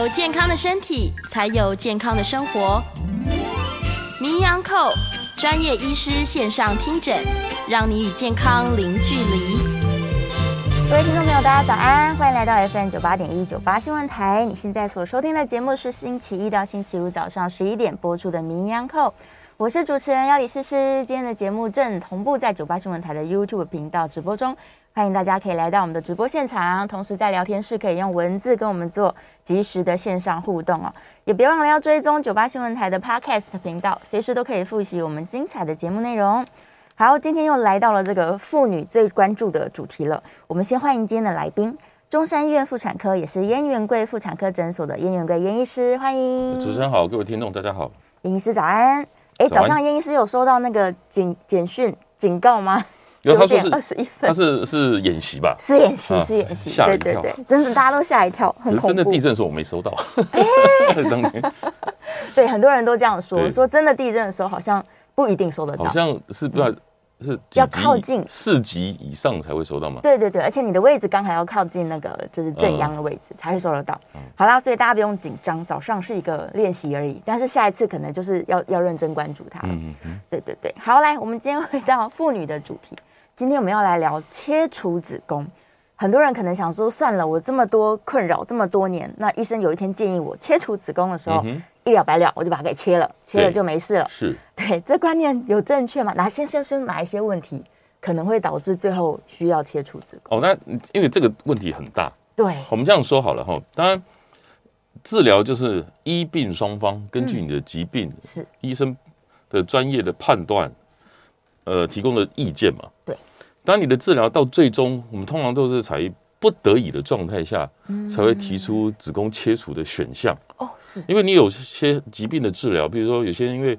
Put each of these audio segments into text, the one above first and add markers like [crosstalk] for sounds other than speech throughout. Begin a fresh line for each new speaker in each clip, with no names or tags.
有健康的身体，才有健康的生活。名医昂寇专业医师线上听诊，让你与健康零距离。
各位听众朋友，大家早安，欢迎来到 FM 九八点一九八新闻台。你现在所收听的节目是星期一到星期五早上十一点播出的名医昂寇，我是主持人要李诗诗。今天的节目正同步在九八新闻台的 YouTube 频道直播中。欢迎大家可以来到我们的直播现场，同时在聊天室可以用文字跟我们做及时的线上互动哦。也别忘了要追踪九八新闻台的 Podcast 频道，随时都可以复习我们精彩的节目内容。好，今天又来到了这个妇女最关注的主题了。我们先欢迎今天的来宾，中山医院妇产科也是燕元贵妇产科诊所的燕元贵燕医师，欢迎。
主持人好，各位听众大家好。
燕医师早安。哎，早上燕医师有收到那个警简讯警告吗？九点二十一分，
他是是演习吧？
是演习，是演习。对对对，真的大家都吓一跳，很恐怖。
真的地震的时候我没收到。[laughs] [laughs]
对，很多人都这样说，说真的地震的时候好像不一定收得到。
好像是不知道是
要靠近
四级以上才会收到吗？
对对对，而且你的位置刚好要靠近那个就是正央的位置才会收得到。好啦，所以大家不用紧张，早上是一个练习而已，但是下一次可能就是要要认真关注它。嗯嗯。对对对，好，来，我们今天回到妇女的主题。今天我们要来聊切除子宫，很多人可能想说，算了，我这么多困扰这么多年，那医生有一天建议我切除子宫的时候，嗯、一了百了，我就把它给切了，切了就没事了。是，对，这观念有正确吗？哪些先生哪一些问题可能会导致最后需要切除子宫？
哦，那因为这个问题很大，
对，
我们这样说好了哈。当然，治疗就是医病双方根据你的疾病、嗯、是医生的专业的判断，呃，提供的意见嘛，对。当你的治疗到最终，我们通常都是采于不得已的状态下，才会提出子宫切除的选项。哦，是，因为你有些疾病的治疗，比如说有些因为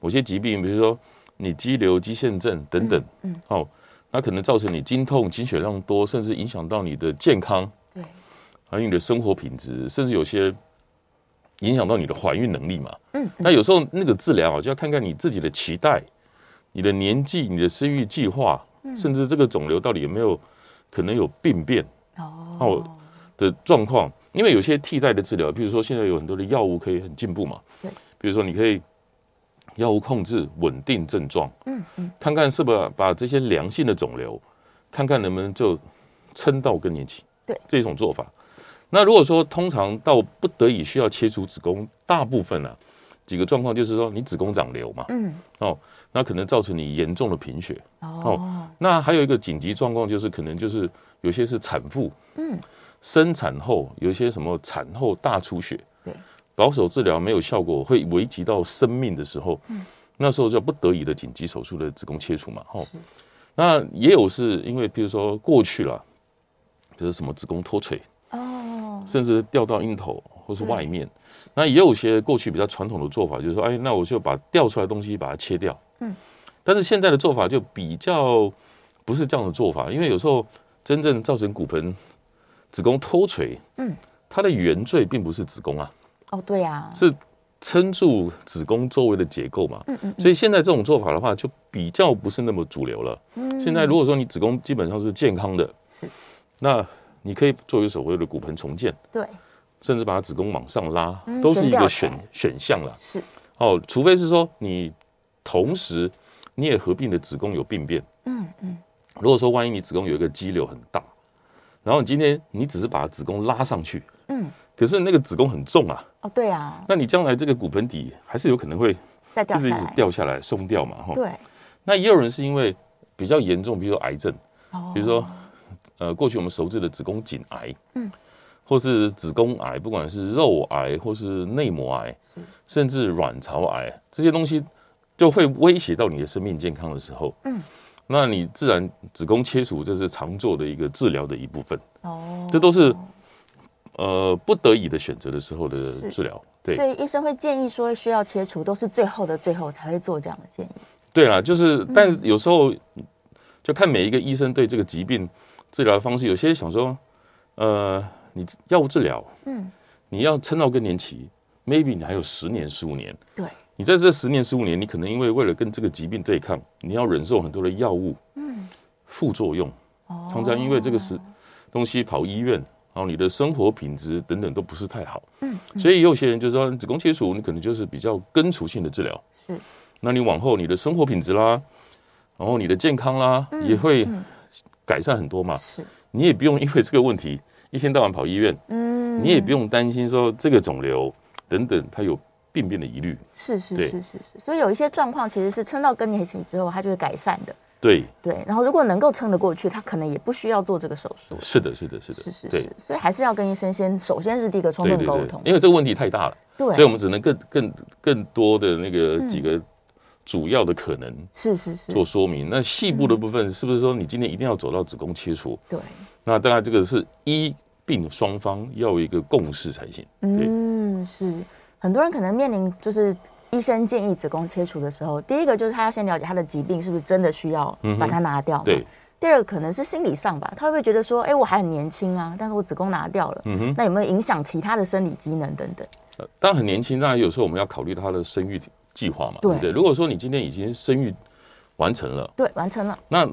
某些疾病，比如说你肌瘤、肌腺症等等，嗯，好，那可能造成你经痛、经血量多，甚至影响到你的健康，对，还有你的生活品质，甚至有些影响到你的怀孕能力嘛。嗯，那有时候那个治疗啊，就要看看你自己的期待、你的年纪、你的生育计划。甚至这个肿瘤到底有没有可能有病变哦的状况？因为有些替代的治疗，比如说现在有很多的药物可以很进步嘛。对，比如说你可以药物控制稳定症状，嗯嗯，看看是不是把这些良性的肿瘤，看看能不能就撑到更年期。对，这种做法。那如果说通常到不得已需要切除子宫，大部分啊几个状况就是说你子宫长瘤嘛，嗯。哦。那可能造成你严重的贫血。哦。那还有一个紧急状况就是，可能就是有些是产妇，嗯，生产后有一些什么产后大出血，对，保守治疗没有效果，会危及到生命的时候，嗯，那时候就不得已的紧急手术的子宫切除嘛，哦，那也有是因为，比如说过去了，就是什么子宫脱垂哦，甚至掉到阴头或是外面，那也有些过去比较传统的做法，就是说，哎，那我就把掉出来的东西把它切掉。嗯，但是现在的做法就比较不是这样的做法，因为有时候真正造成骨盆子宫脱垂，嗯，它的原罪并不是子宫啊，
哦，对呀，
是撑住子宫周围的结构嘛，嗯嗯，所以现在这种做法的话，就比较不是那么主流了。嗯，现在如果说你子宫基本上是健康的，是，那你可以做一个所谓的骨盆重建，对，甚至把子宫往上拉，都是一个选选项了。是，哦，除非是说你。同时，你也合并的子宫有病变。嗯嗯。如果说万一你子宫有一个肌瘤很大，然后你今天你只是把子宫拉上去，嗯，可是那个子宫很重啊。哦，对啊。那你将来这个骨盆底还是有可能会再掉下来，一直掉下来松掉嘛？哈。对。那也有人是因为比较严重，比如说癌症，比如说呃过去我们熟知的子宫颈癌，嗯，或是子宫癌，不管是肉癌或是内膜癌，甚至卵巢癌这些东西。就会威胁到你的生命健康的时候，嗯，那你自然子宫切除这是常做的一个治疗的一部分。哦，这都是呃不得已的选择的时候的治疗。对，
所以医生会建议说需要切除，都是最后的最后才会做这样的建议。
对啦，就是，但有时候就看每一个医生对这个疾病治疗的方式，有些想说，呃，你药物治疗，嗯，你要撑到更年期，maybe 你还有十年十五年，
对，
你在这十年十五年，你可能因为为了跟这个疾病对抗，你要忍受很多的药物，嗯，副作用，哦，常常因为这个是东西跑医院。然后你的生活品质等等都不是太好，嗯，所以有些人就是说子宫切除，你可能就是比较根除性的治疗，是，那你往后你的生活品质啦，然后你的健康啦也会改善很多嘛，是，你也不用因为这个问题一天到晚跑医院，嗯，你也不用担心说这个肿瘤等等它有病变的疑虑，
是是是是是，所以有一些状况其实是撑到更年期之后它就会改善的。
对。
对，然后如果能够撑得过去，他可能也不需要做这个手术。
是的，是的，是的，
是是是，所以还是要跟医生先，首先是第一个充分沟通，
因为这个问题太大了。对，所以我们只能更更更多的那个几个主要的可能，
是是是，
做说明。那细部的部分是不是说你今天一定要走到子宫切除？
对，
那当然这个是医病双方要有一个共识才行。
嗯，是很多人可能面临就是。医生建议子宫切除的时候，第一个就是他要先了解他的疾病是不是真的需要把它拿掉。对。第二个可能是心理上吧，他会不会觉得说，哎，我还很年轻啊，但是我子宫拿掉了，嗯哼，那有没有影响其他的生理机能等等？
当然很年轻，当然有时候我们要考虑他的生育计划嘛，对不对？如果说你今天已经生育完成了，
对，完成了，
那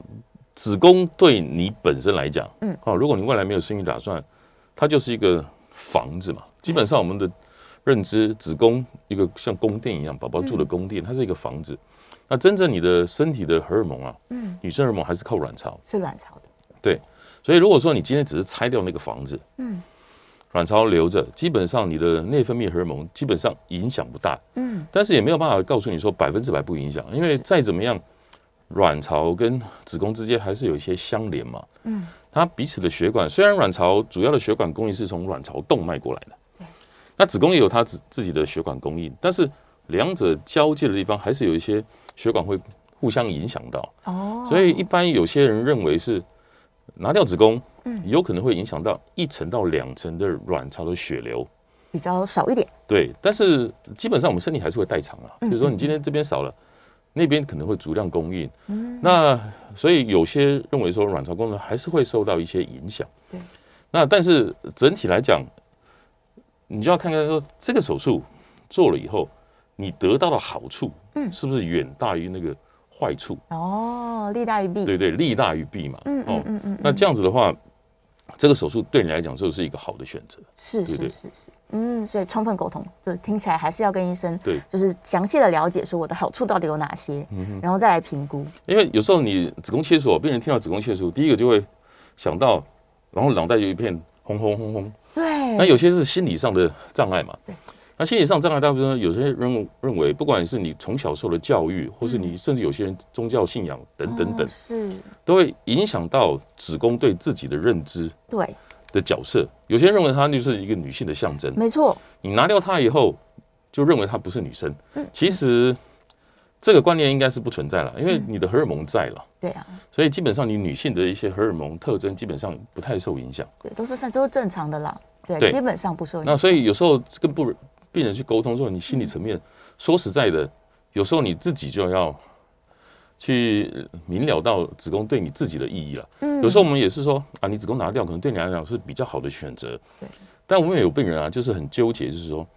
子宫对你本身来讲，嗯，哦，如果你未来没有生育打算，它就是一个房子嘛，基本上我们的。认知子宫一个像宫殿一样，宝宝住的宫殿，它是一个房子。那真正你的身体的荷尔蒙啊，嗯，女生荷尔蒙还是靠卵巢，
是卵巢的。
对，所以如果说你今天只是拆掉那个房子，嗯，卵巢留着，基本上你的内分泌荷尔蒙基本上影响不大，嗯，但是也没有办法告诉你说百分之百不影响，因为再怎么样，卵巢跟子宫之间还是有一些相连嘛，嗯，它彼此的血管，虽然卵巢主要的血管供应是从卵巢动脉过来的。那子宫也有它自自己的血管供应，但是两者交界的地方还是有一些血管会互相影响到。哦，所以一般有些人认为是拿掉子宫，嗯，有可能会影响到一层到两层的卵巢的血流
比较少一点。
对，但是基本上我们身体还是会代偿啊。比如说你今天这边少了，那边可能会足量供应。嗯，那所以有些认为说卵巢功能还是会受到一些影响。对，那但是整体来讲。你就要看看说，这个手术做了以后，你得到的好处，嗯，是不是远大于那个坏处？
哦，利大于弊。
对对，利大于弊嘛。嗯嗯嗯嗯。那这样子的话，这个手术对你来讲就是一个好的选择。
是是是是。嗯，所以充分沟通，就听起来还是要跟医生对，就是详细的了解说我的好处到底有哪些，嗯，然后再来评估。
因为有时候你子宫切除，病人听到子宫切除，第一个就会想到，然后脑袋就一片轰轰轰轰。
对，
那有些是心理上的障碍嘛？对，那心理上障碍，大部分有些人认为，不管是你从小受的教育，或是你甚至有些人宗教信仰等等等，是都会影响到子宫对自己的认知，对的角色。有些人认为它就是一个女性的象征，
没错。
你拿掉它以后，就认为它不是女生。嗯，其实。这个观念应该是不存在了，因为你的荷尔蒙在了，嗯，对啊，所以基本上你女性的一些荷尔蒙特征基本上不太受影响，
对，都是算都是正常的啦，对，对基本上不受影响。
那所以有时候更不病人去沟通说，你心理层面，嗯，说实在的，有时候你自己就要去明了到子宫对你自己的意义了。嗯，有时候我们也是说啊，你子宫拿掉可能对你来讲是比较好的选择，对。但我们也有病人啊，就是很纠结，就是说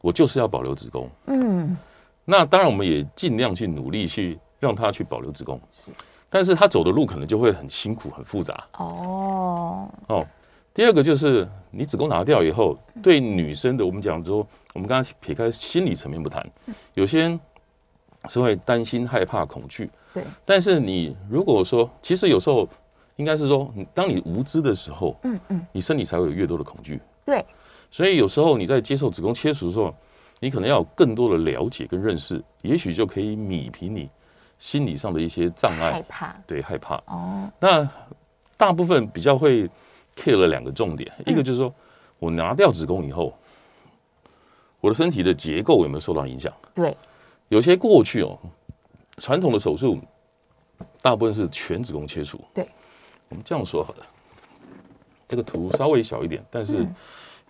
我就是要保留子宫，嗯。那当然，我们也尽量去努力去让他去保留子宫，但是他走的路可能就会很辛苦、很复杂。哦哦，第二个就是你子宫拿掉以后，对女生的，我们讲说，我们刚刚撇开心理层面不谈，有些人是会担心、害怕、恐惧。对。但是你如果说，其实有时候应该是说，当你无知的时候，嗯嗯，你身体才会有越多的恐惧。对。所以有时候你在接受子宫切除的时候。你可能要有更多的了解跟认识，也许就可以弭平你心理上的一些障碍，害怕，对，害怕。哦，那大部分比较会 care 了两个重点，一个就是说我拿掉子宫以后，我的身体的结构有没有受到影响？对，有些过去哦，传统的手术，大部分是全子宫切除。
对，
我们这样说好了，这个图稍微小一点，但是应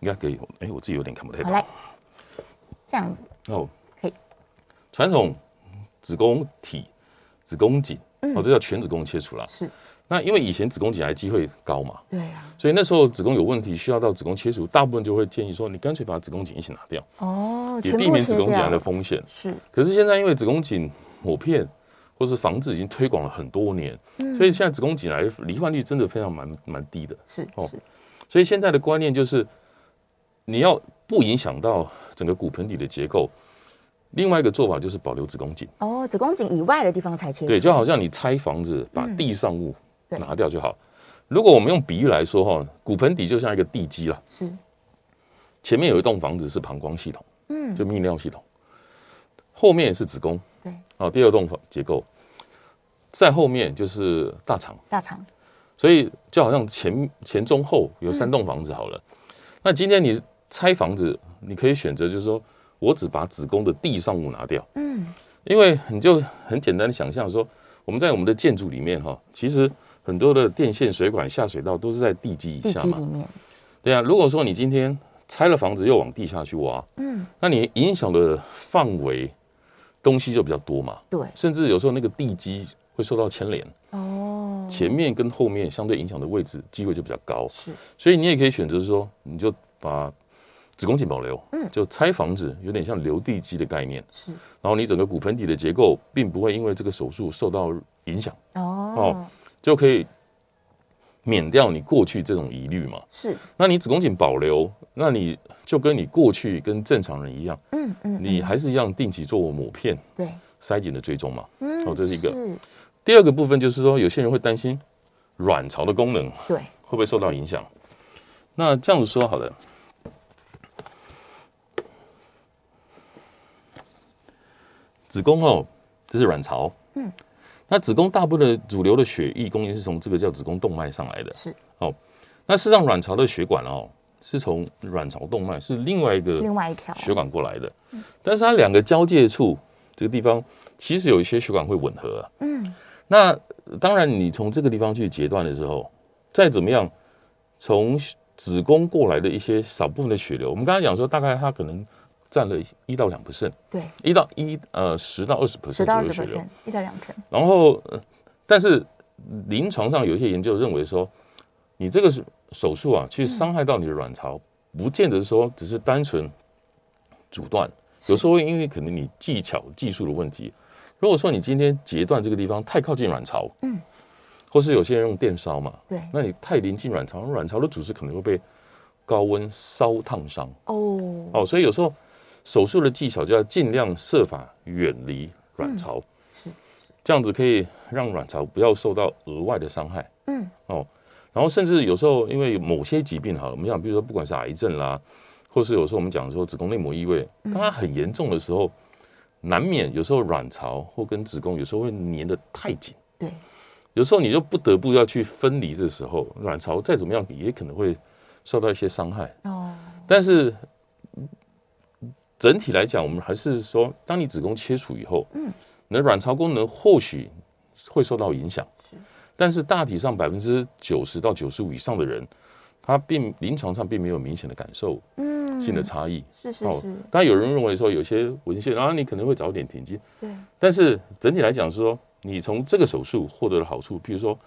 该可以。哎、我自己有点看不太懂。
好来，这样子
哦，
可以。
传统子宫体、子宫颈，哦，这叫全子宫切除啦。
是。
那因为以前子宫颈癌机会高嘛，
对啊，
所以那时候子宫有问题需要到子宫切除，大部分就会建议说，你干脆把子宫颈一起拿掉，
哦，
也避免子宫颈癌的风险。
是。
可是现在因为子宫颈抹片或是防治已经推广了很多年，嗯，所以现在子宫颈癌罹患率真的非常蛮蛮低的。
是哦，
所以现在的观念就是，你要不影响到整个骨盆底的结构，另外一个做法就是保留子宫颈。
哦，子宫颈以外的地方才切除。
对，就好像你拆房子把地上物。嗯拿掉就好。如果我们用比喻来说哈，骨盆底就像一个地基了，
是。
前面有一栋房子是膀胱系统，嗯，就泌尿系统。后面是子宫，
对。
哦，第二栋结构，在后面就是大肠，
大肠。
所以就好像前前中后有三栋房子好了。嗯。那今天你拆房子，你可以选择就是说我只把子宫的地上物拿掉，嗯，因为你就很简单的想象说，我们在我们的建筑里面哈，其实。很多的电线、水管、下水道都是在地基以下嘛。对啊，如果说你今天拆了房子又往地下去挖，嗯，那你影响的范围东西就比较多嘛。
对，
甚至有时候那个地基会受到牵连。哦，前面跟后面相对影响的位置机会就比较高。
是，
所以你也可以选择说，你就把子宫颈保留，嗯，就拆房子，有点像留地基的概念。
是，
然后你整个骨盆底的结构并不会因为这个手术受到影响。哦。哦就可以免掉你过去这种疑虑嘛？
是。
那你子宫颈保留，那你就跟你过去跟正常人一样，
嗯嗯，
你还是一样定期做抹片，
对，
筛检的追踪嘛。
嗯，
哦，这是一个。第二个部分就是说，有些人会担心卵巢的功能，
对，
会不会受到影响？那这样子说好了，子宫哦，这是卵巢，嗯。那子宫大部分的主流的血液供应是从这个叫子宫动脉上来的，
是
哦。那事实上，卵巢的血管哦，是从卵巢动脉是另外一个
另外一条
血管过来的，但是它两个交界处这个地方，其实有一些血管会吻合啊。嗯，那当然，你从这个地方去截断的时候，再怎么样，从子宫过来的一些少部分的血流，我们刚才讲说，大概它可能。占了一到两 percent，
对，
一到一呃十到二十 percent，
十到二十 percent，一到两成。
然后，但是临床上有一些研究认为说，你这个手术啊，去伤害到你的卵巢，不见得说只是单纯阻断，有时候因为可能你技巧技术的问题，如果说你今天截断这个地方太靠近卵巢，嗯，或是有些人用电烧嘛，
对，
那你太临近卵巢，卵巢的组织可能会被高温烧烫伤。哦。哦，所以有时候。手术的技巧就要尽量设法远离卵巢，
是
这样子可以让卵巢不要受到额外的伤害。嗯哦，然后甚至有时候因为某些疾病好了，我们讲比如说不管是癌症啦，或是有时候我们讲说子宫内膜异位，当它很严重的时候，难免有时候卵巢或跟子宫有时候会粘得太紧。
对，
有时候你就不得不要去分离的时候，卵巢再怎么样也可能会受到一些伤害。哦，但是。整体来讲，我们还是说，当你子宫切除以后，嗯，你的卵巢功能或许会受到影响，是，但是大体上百分之九十到九十五以上的人，他并临床上并没有明显的感受，嗯，性的差异，
是是是。
当然有人认为说有些文献，然后你可能会早点停经，
对，
但是整体来讲是说，你从这个手术获得的好处，譬如说，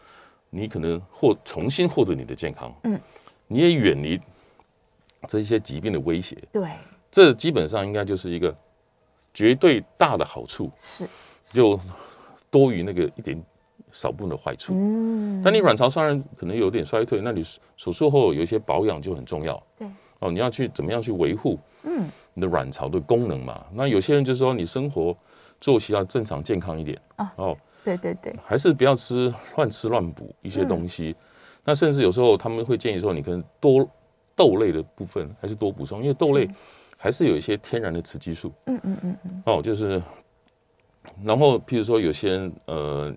你可能获重新获得你的健康，嗯，你也远离这些疾病的威胁，
对。
这基本上应该就是一个绝对大的好处，
是，
就多于那个一点少部分的坏处。嗯，但你卵巢虽然可能有点衰退，那你手术后有一些保养就很重要。
对，
哦，你要去怎么样去维护？嗯，你的卵巢的功能嘛。那有些人就是说，你生活作息要正常健康一点。
哦，对对对，
还是不要吃乱吃乱补一些东西。那甚至有时候他们会建议说，你可能多豆类的部分还是多补充，因为豆类。还是有一些天然的雌激素，
嗯嗯嗯嗯，
哦，就是，然后譬如说有些人，呃，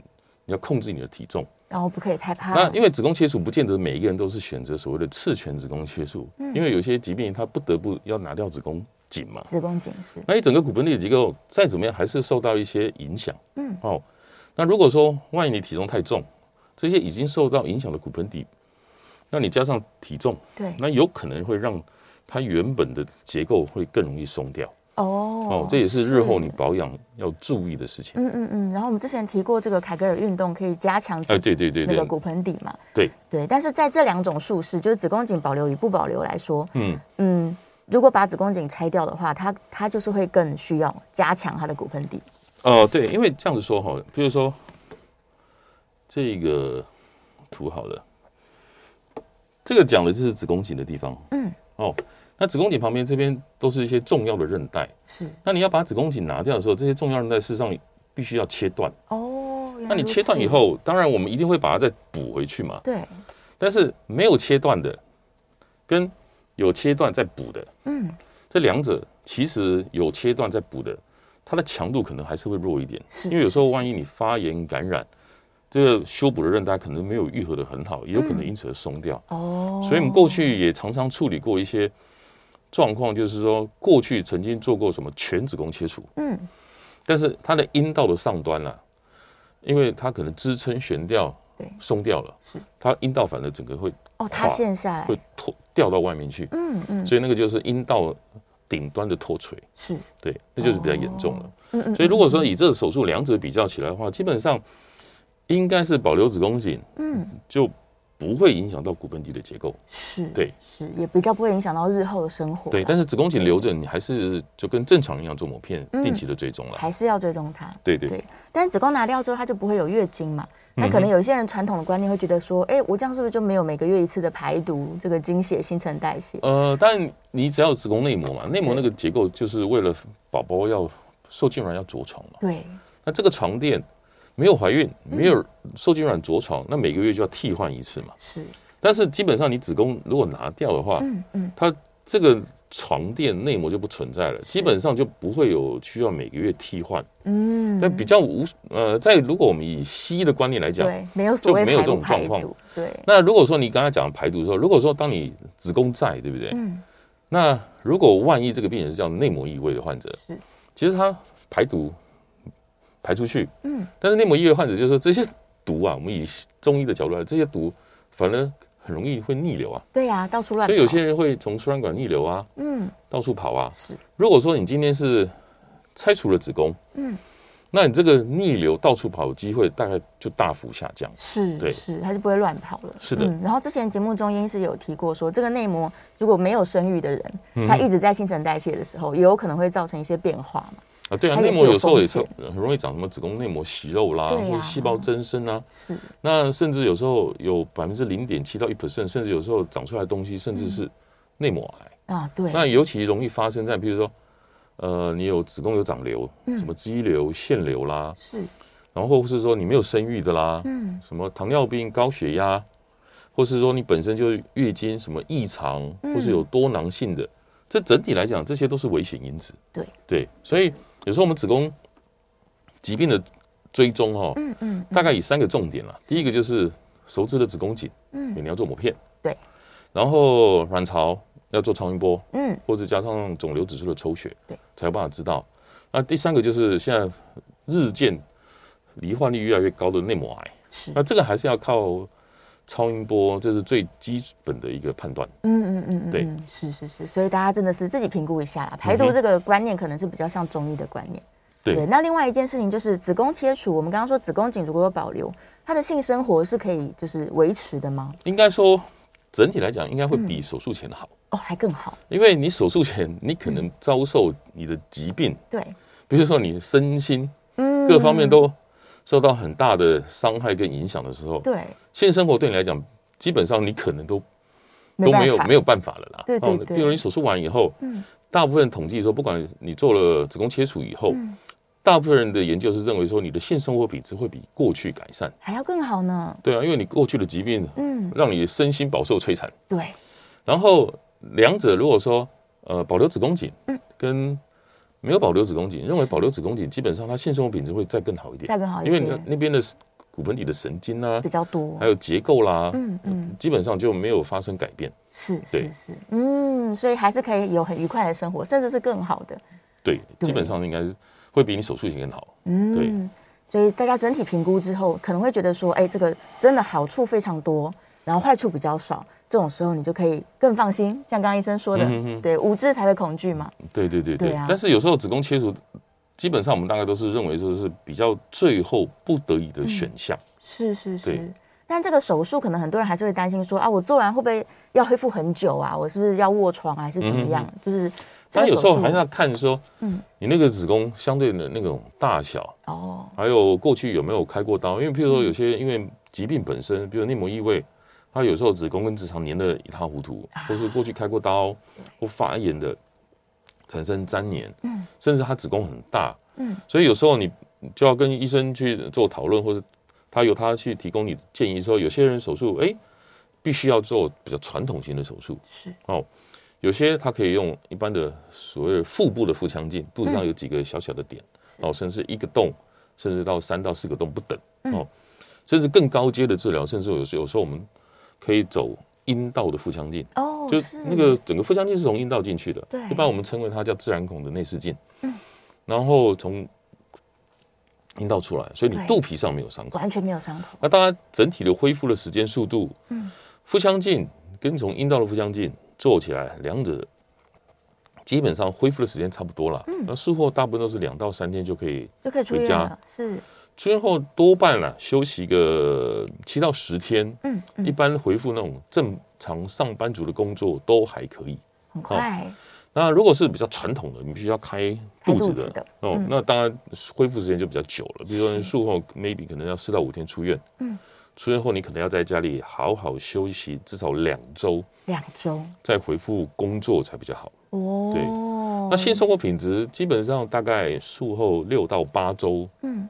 你要控制你的体重，
然后不可以太胖。
那因为子宫切除不见得每一个人都是选择所谓的次全子宫切除，嗯，因为有些疾病它不得不要拿掉子宫颈嘛，
子宫颈是。
那你整个骨盆底的结构再怎么样还是受到一些影响，嗯，哦，那如果说万一你体重太重，这些已经受到影响的骨盆底，那你加上体重，
对，
那有可能会让它原本的结构会更容易松掉。哦哦，这也是日后你保养要注意的事情。
嗯嗯嗯。然后我们之前提过，这个凯格尔运动可以加强哎，对对对，那个骨盆底嘛。
对
对。但是在这两种术式，就是子宫颈保留与不保留来说，嗯嗯，如果把子宫颈拆掉的话，它它就是会更需要加强它的骨盆底。
哦，对，因为这样子说哈，比如说这个图好了，这个讲的就是子宫颈的地方。嗯。哦。那子宫颈旁边这边都是一些重要的韧带，
是。
那你要把子宫颈拿掉的时候，这些重要韧带事实上必须要切断。哦。那你切断以后，当然我们一定会把它再补回去嘛。
对。
但是没有切断的，跟有切断再补的，嗯，这两者其实有切断再补的，它的强度可能还是会弱一点。是。因为有时候万一你发炎感染，这个修补的韧带可能没有愈合的很好，也有可能因此而松掉。哦。所以我们过去也常常处理过一些。状况就是说，过去曾经做过什么全子宫切除，嗯，但是它的阴道的上端啊，因为它可能支撑悬吊，对，松掉了，是。它阴道反而整个会
哦塌陷下来，
会脱掉到外面去，嗯嗯，所以那个就是阴道顶端的脱垂，
是。
对，那就是比较严重了，嗯嗯，所以如果说以这个手术两者比较起来的话，基本上应该是保留子宫颈，嗯，就。不会影响到骨盆底的结构，
是
对，
是也比较不会影响到日后的生活。
对，但是子宫颈留着，你还是就跟正常一样做抹片，定期的追踪了，
还是要追踪它。
对对对。
但子宫拿掉之后，它就不会有月经嘛？那可能有些人传统的观念会觉得说，哎，我这样是不是就没有每个月一次的排毒，这个经血、新陈代谢？
呃，但你只要有子宫内膜嘛，内膜那个结构就是为了宝宝要受精卵要着床嘛。
对。
那这个床垫。没有怀孕，没有受精卵着床，那每个月就要替换一次嘛。
是，
但是基本上你子宫如果拿掉的话，嗯嗯，它这个床垫内膜就不存在了，基本上就不会有需要每个月替换。嗯，但比较无呃，在如果我们以西医的观念来讲，
对，没有所谓
就没有这种状况。对，那如果说你刚才讲排毒的时候，如果说当你子宫在，对不对？嗯，那如果万一这个病人是叫内膜异位的患者，是，其实他排毒。排出去，嗯，但是内膜异位患者就是说这些毒啊，我们以中医的角度来，这些毒反而很容易会逆流啊。
对呀、啊，到处乱跑。
所以有些人会从输卵管逆流啊，嗯，到处跑啊。是。如果说你今天是拆除了子宫，嗯，那你这个逆流到处跑的机会大概就大幅下降。
是，对，是，他就不会乱跑了。
是的、嗯。
然后之前节目中医师有提过说，这个内膜如果没有生育的人，嗯、他一直在新陈代谢的时候，也有可能会造成一些变化嘛。
啊，对啊，内膜有时候也是很容易长什么子宫内膜息肉啦，啊、或者细胞增生啊。是。那甚至有时候有百分之零点七到一 percent，甚至有时候长出来的东西，甚至是内膜癌、
嗯、啊。对。
那尤其容易发生在，比如说，呃，你有子宫有长瘤，嗯、什么肌瘤、腺瘤啦。是。然后或是说你没有生育的啦，嗯，什么糖尿病、高血压，或是说你本身就月经什么异常，或是有多囊性的，嗯、这整体来讲，这些都是危险因子。
对
对，所以。有时候我们子宫疾病的追踪哈，嗯嗯，大概以三个重点了。第一个就是熟知的子宫颈，嗯，你要做抹片，
对。
然后卵巢要做超音波，嗯，或者加上肿瘤指数的抽血，对，才有办法知道。那第三个就是现在日渐罹患率越来越高的内膜癌，是。那这个还是要靠超音波，这是最基本的一个判断。
嗯嗯嗯嗯，对，是是是，所以大家真的是自己评估一下啦。排毒这个观念可能是比较像中医的观念。对，对。那另外一件事情就是子宫切除，我们刚刚说子宫颈如果有保留，它的性生活是可以就是维持的吗？
应该说整体来讲，应该会比手术前好。
哦，还更好。
因为你手术前你可能遭受你的疾病，对，比如说你身心，嗯，各方面都。受到很大的伤害跟影响的时候，对性生活对你来讲，基本上你可能都没都没有没有办法了啦。对对对。比如你手术完以后，嗯，大部分统计说，不管你做了子宫切除以后，嗯，大部分人的研究是认为说，你的性生活品质会比过去改善，
还要更好呢。
对啊，因为你过去的疾病，嗯，让你身心饱受摧残。
对。
然后两者如果说，呃，保留子宫颈，嗯，跟没有保留子宫颈，认为保留子宫颈基本上它性生活品质会再更好一点，
再更好一些，
因为那边的骨盆底的神经啊
比较多，
还有结构啦，嗯嗯，基本上就没有发生改变，
是是是，嗯，所以还是可以有很愉快的生活，甚至是更好的，
对，基本上应该是会比你手术前更好，嗯，对。
所以大家整体评估之后，可能会觉得说，哎，这个真的好处非常多，然后坏处比较少。这种时候你就可以更放心，像刚刚医生说的，嗯、哼哼对，无知才会恐惧嘛。
对对对对，对啊、但是有时候子宫切除，基本上我们大概都是认为说是比较最后不得已的选项。嗯、是是是。对但这个手术可能很多人还是会担心说啊，我做完会不会要恢复很久啊？我是不是要卧床还是怎么样？嗯、就是。但有时候还是要看说，嗯，你那个子宫相对的那种大小哦，还有过去有没有开过刀？因为譬如说有些因为疾病本身，比如内膜异位。它有时候子宫跟直肠粘得一塌糊涂，或是过去开过刀或发炎的，产生粘连，嗯，甚至他子宫很大，嗯，所以有时候你就要跟医生去做讨论，或者他由他去提供你建议，说有些人手术，哎，必须要做比较传统型的手术，是。哦，有些他可以用一般的所谓的腹部的腹腔镜，肚子上有几个小小的点，哦，甚至一个洞，甚至到三到四个洞不等，哦，甚至更高阶的治疗，甚至有时有时候我们。可以走阴道的腹腔镜。哦，就那个整个腹腔镜是从阴道进去的，对，一般我们称为它叫自然孔的内视镜，嗯，然后从阴道出来，所以你肚皮上没有伤口，完全没有伤口。那当然，整体的恢复的时间速度，嗯，腹腔镜跟从阴道的腹腔镜做起来，两者基本上恢复的时间差不多了，嗯，那术后大部分都是两到三天就可以就可以回家，是。出院后多半啊，休息个七到十天，嗯，嗯，一般恢复那种正常上班族的工作都还可以，很快。那如果是比较传统的，你必须要开肚子的，的。哦，嗯、那当然恢复时间就比较久了。比如说术后 maybe 可能要四到五天出院，嗯，出院后你可能要在家里好好休息至少两周，两周。再恢复工作才比较好。哦，对，那性生活品质基本上大概术后六到八周，嗯。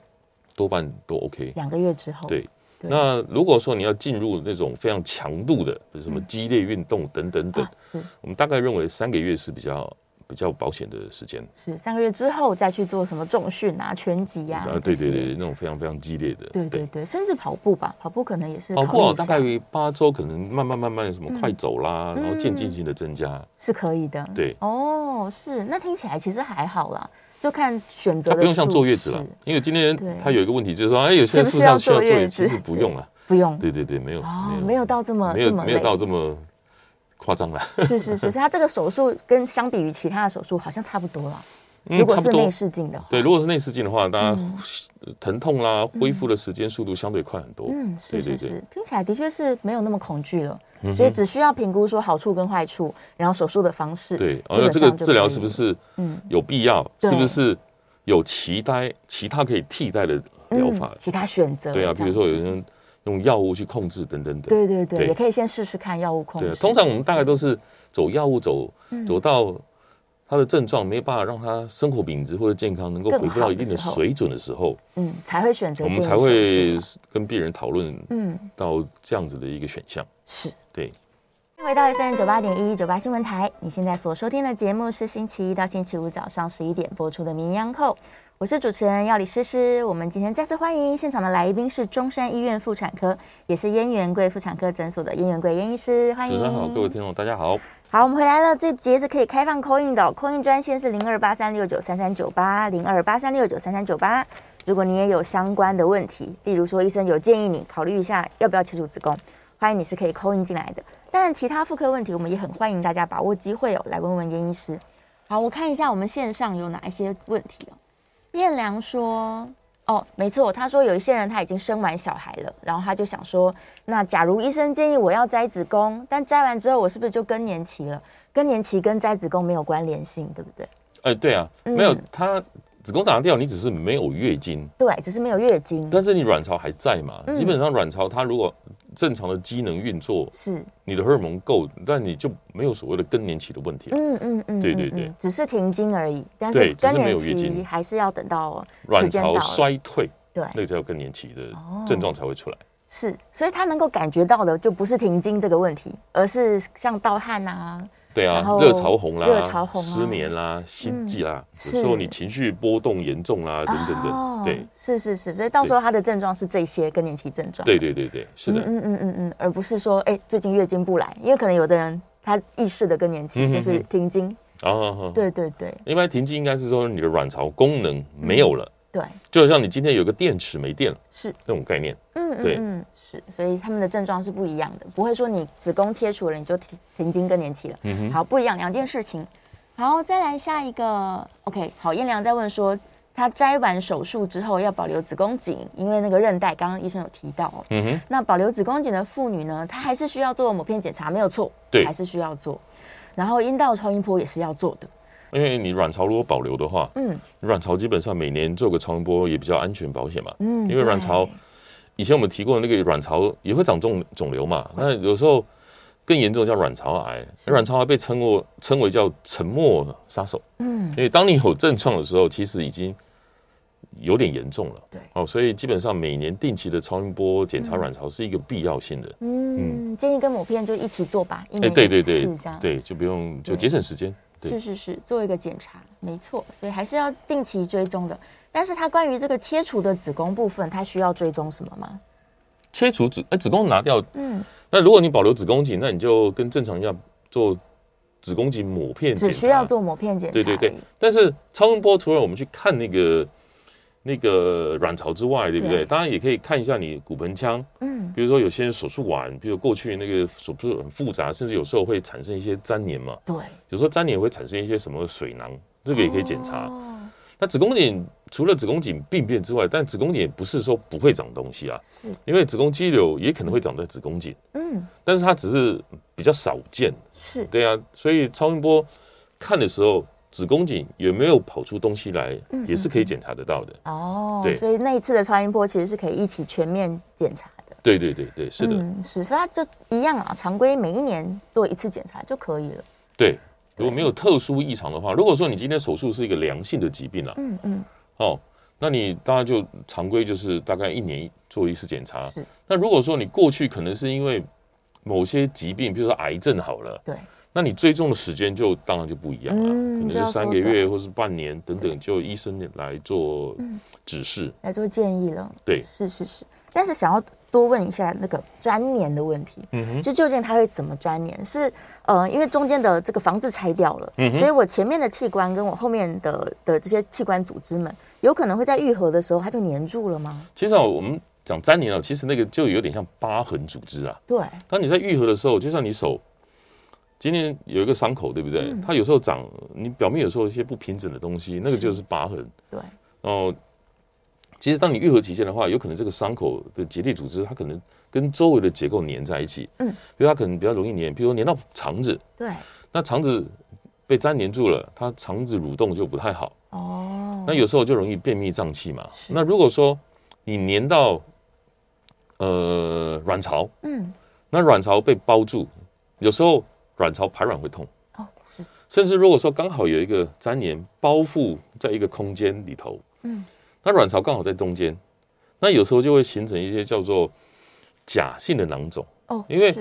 多半都 OK，两个月之后。对，对那如果说你要进入那种非常强度的，比如什么激烈运动等等等，嗯啊、是我们大概认为三个月是比较比较保险的时间。是三个月之后再去做什么重训啊、拳击呀？啊，对对对，那种非常非常激烈的。对对对，甚至跑步吧，跑步可能也是。跑步大概于八周，可能慢慢慢慢什么快走啦，嗯、然后渐进性的增加、嗯、是可以的。对，哦，是，那听起来其实还好啦。就看选择，他不用像坐月子了，因为今天他有一个问题，就是说，哎，有些人是不是要坐月子？其实不用了，不用。对对对，没有，没有到这么没有没有到这么夸张了。是是是，他这个手术跟相比于其他的手术好像差不多了。如果是内视镜的话，对，如果是内视镜的话，大家疼痛啦，恢复的时间速度相对快很多。嗯，是是是，听起来的确是没有那么恐惧了。所以只需要评估说好处跟坏处，然后手术的方式。对，而这个治疗是不是嗯有必要？是不是有其他其他可以替代的疗法？其他选择？对啊，比如说有人用药物去控制等等等。对对对，也可以先试试看药物控制。通常我们大概都是走药物走走到他的症状没有办法让他生活品质或者健康能够回复到一定的水准的时候，嗯，才会选择我们才会跟病人讨论，嗯，到这样子的一个选项是。对，回到 FM 九八点一九八新闻台，你现在所收听的节目是星期一到星期五早上十一点播出的《名医央叩》，我是主持人要李诗诗。我们今天再次欢迎现场的来宾是中山医院妇产科，也是燕元贵妇产科诊所的燕元贵燕医师，欢迎。主持人好，各位听众大家好。好，我们回来了，这节是可以开放 call in 的，call in 专线是零二八三六九三三九八零二八三六九三三九八。如果你也有相关的问题，例如说医生有建议你考虑一下要不要切除子宫。欢迎你是可以 call in 进来的，当然其他妇科问题我们也很欢迎大家把握机会哦，来问问严医师。好，我看一下我们线上有哪一些问题哦。燕良说，哦，没错，他说有一些人他已经生完小孩了，然后他就想说，那假如医生建议我要摘子宫，但摘完之后我是不是就更年期了？更年期跟摘子宫没有关联性，对不对？哎、欸，对啊，没有他。嗯子宫打掉，你只是没有月经，对，只是没有月经，但是你卵巢还在嘛？嗯、基本上卵巢它如果正常的机能运作，是你的荷尔蒙够，但你就没有所谓的更年期的问题。嗯嗯嗯，对对对，只是停经而已，但是更年期还是要等到卵巢衰退，对，那个叫更年期的症状才会出来。是，所以他能够感觉到的就不是停经这个问题，而是像盗汗啊。对啊，热潮红啦，热潮红，失眠啦，心悸啦，有时候你情绪波动严重啦，等等等，对，是是是，所以到时候他的症状是这些更年期症状。对对对对，是的，嗯嗯嗯嗯，而不是说哎最近月经不来，因为可能有的人他意识的更年期就是停经。哦，对对对，一般停经应该是说你的卵巢功能没有了，
对，
就好像你今天有个电池没电了，
是
那种概念。
嗯，对，嗯，是，所以他们的症状是不一样的，不会说你子宫切除了你就停停经更年期了。嗯哼，好，不一样两件事情。好，再来下一个。OK，好，燕良在问说，他摘完手术之后要保留子宫颈，因为那个韧带，刚刚医生有提到。嗯哼，那保留子宫颈的妇女呢，她还是需要做抹片检查，没有错，
对，
还是需要做。然后阴道超音波也是要做的。
因为你卵巢如果保留的话，嗯，卵巢基本上每年做个超音波也比较安全保险嘛，嗯，因为卵巢以前我们提过的那个卵巢也会长肿肿瘤嘛，那有时候更严重叫卵巢癌，卵巢癌被称过称为叫沉默杀手，嗯，因为当你有症状的时候，其实已经有点严重了，对，哦，所以基本上每年定期的超音波检查卵巢是一个必要性的，
嗯，建议跟抹片就一起做吧，
哎，对对对，对，就不用就节省时间。
是是是，做一个检查，没错，所以还是要定期追踪的。但是它关于这个切除的子宫部分，它需要追踪什么吗？
切除子哎，子宫拿掉，嗯，那如果你保留子宫颈，那你就跟正常一样做子宫颈抹片，
只需要做抹片检查，
对对对。但是超声波除了我们去看那个。那个卵巢之外，对不对？对。当然也可以看一下你骨盆腔，嗯，比如说有些人手术完，比如过去那个手术很复杂，甚至有时候会产生一些粘连嘛，对，有时候粘连会产生一些什么水囊，这个也可以检查。哦、那子宫颈除了子宫颈病变之外，但子宫颈不是说不会长东西啊，是，因为子宫肌瘤也可能会长在子宫颈，嗯，但是它只是比较少见，是。对啊，所以超音波看的时候。子宫颈有没有跑出东西来，也是可以检查得到的。哦，对，
所以那一次的超音波其实是可以一起全面检查的。
对对对对，是的，
是，所以它就一样啊，常规每一年做一次检查就可以了。
对，如果没有特殊异常的话，如果说你今天手术是一个良性的疾病啊，嗯嗯，哦，那你当然就常规就是大概一年做一次检查。是，那如果说你过去可能是因为某些疾病，比如说癌症好了，对。那你追踪的时间就当然就不一样了，嗯、可能是三个月或是半年等等，就医生来做指示、嗯、来做
建议了。
对，
是是是。但是想要多问一下那个粘连的问题，嗯哼，就究竟它会怎么粘连？是呃，因为中间的这个房子拆掉了，嗯哼，所以我前面的器官跟我后面的的这些器官组织们，有可能会在愈合的时候它就粘住了吗？
其实我们讲粘连啊，其实那个就有点像疤痕组织啊。
对，
当你在愈合的时候，就像你手。今天有一个伤口，对不对？嗯、它有时候长，你表面有时候一些不平整的东西，那个就是疤痕。对。然后，其实当你愈合期间的话，有可能这个伤口的结缔组织，它可能跟周围的结构粘在一起。嗯。比如它可能比较容易粘，比如说粘到肠子。对。那肠子被粘连住了，它肠子蠕动就不太好。哦。那有时候就容易便秘胀气嘛。是。那如果说你粘到呃卵巢，嗯，那卵巢被包住，有时候。卵巢排卵会痛。哦，是，甚至如果说刚好有一个粘连包覆在一个空间里头，嗯，那卵巢刚好在中间，那有时候就会形成一些叫做假性的囊肿。哦，因为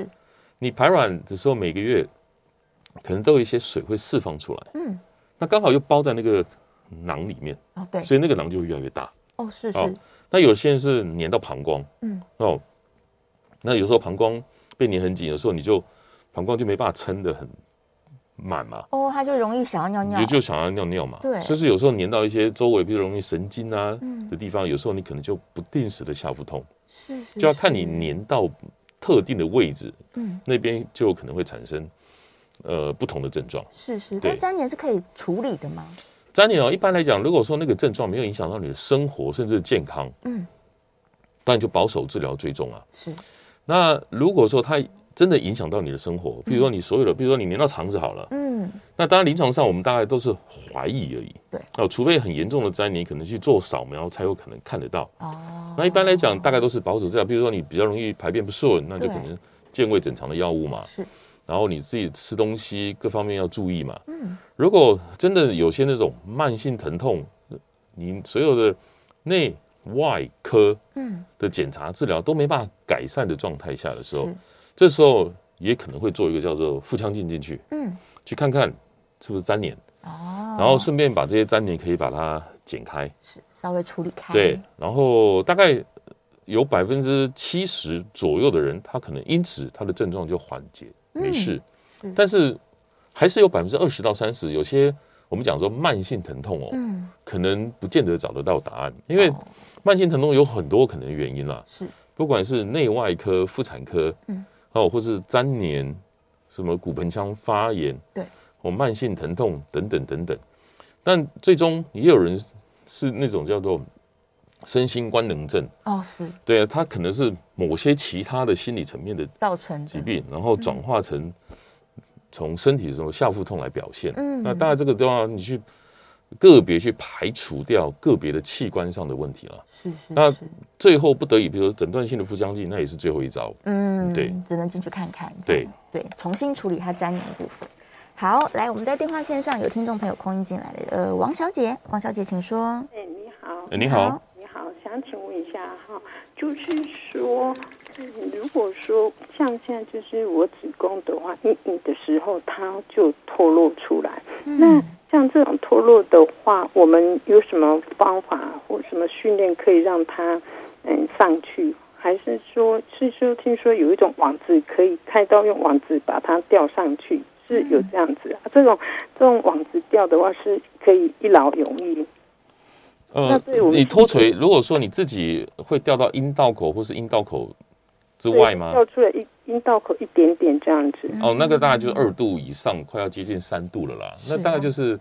你排卵的时候每个月可能都有一些水会释放出来，嗯，那刚好又包在那个囊里面哦，对，所以那个囊就会越来越大。
哦，是是，
那有些人是粘到膀胱，嗯，哦，那有时候膀胱被粘很紧，有时候你就。膀胱就没办法撑得很满嘛，
哦，他就容易想要尿尿，
你就想要尿尿嘛，对，就是有时候粘到一些周围，比如容易神经啊的地方，有时候你可能就不定时的下腹痛，是，就要看你粘到特定的位置，嗯，那边就可能会产生呃不同的症状，
是是，但粘连是可以处理的吗？
粘连哦，一般来讲，如果说那个症状没有影响到你的生活甚至健康，嗯，当然就保守治疗追踪啊，是，那如果说他。真的影响到你的生活，比如说你所有的，比如说你粘到肠子好了，嗯，那当然临床上我们大概都是怀疑而已，对，哦，除非很严重的粘你，可能去做扫描才有可能看得到，哦，那一般来讲大概都是保守治疗，比如说你比较容易排便不顺，那就可能健胃整肠的药物嘛，是，然后你自己吃东西各方面要注意嘛，嗯，如果真的有些那种慢性疼痛，你所有的内外科嗯。的检查治疗都没办法改善的状态下的时候。这时候也可能会做一个叫做腹腔镜进去，嗯，去看看是不是粘连哦，然后顺便把这些粘连可以把它剪开，
是稍微处理开，
对，然后大概有百分之七十左右的人，他可能因此他的症状就缓解，没事，但是还是有百分之二十到三十，有些我们讲说慢性疼痛哦，嗯，可能不见得找得到答案，因为慢性疼痛有很多可能的原因啦，是，不管是内外科、妇产科，嗯，哦，或是粘连，什么骨盆腔发炎，对，或慢性疼痛等等等等，但最终也有人是那种叫做身心官能症哦，是。对啊，他可能是某些其他的心理层面的造成疾病，然后转化成。从身体中下腹痛来表现，嗯，那当然这个都要你去个别去排除掉个别的器官上的问题了。是是，是，那最后不得已，比如说诊断性的腹腔镜，那也是最后一招。嗯，对，
只能进去看看。对对，重新处理它粘连的部分。好，来，我们在电话线上有听众朋友空音进来了，呃，王小姐，王小姐，请说。
哎，你好。
哎，你好。
你好，想请问一下哈，就是说。如果说像现在就是我子宫的话，硬硬的时候它就脱落出来。嗯、那像这种脱落的话，我们有什么方法或什么训练可以让他嗯上去？还是说，是说听说有一种网子可以开刀用网子把它吊上去，是有这样子啊？嗯、这种这种网子吊的话是可以一劳永逸。
呃，你脱垂，如果说你自己会掉到阴道口或是阴道口。之外吗？
掉出来一阴道口一点点这样子。
哦，那个大概就是二度以上，快要接近三度了啦。那大概就是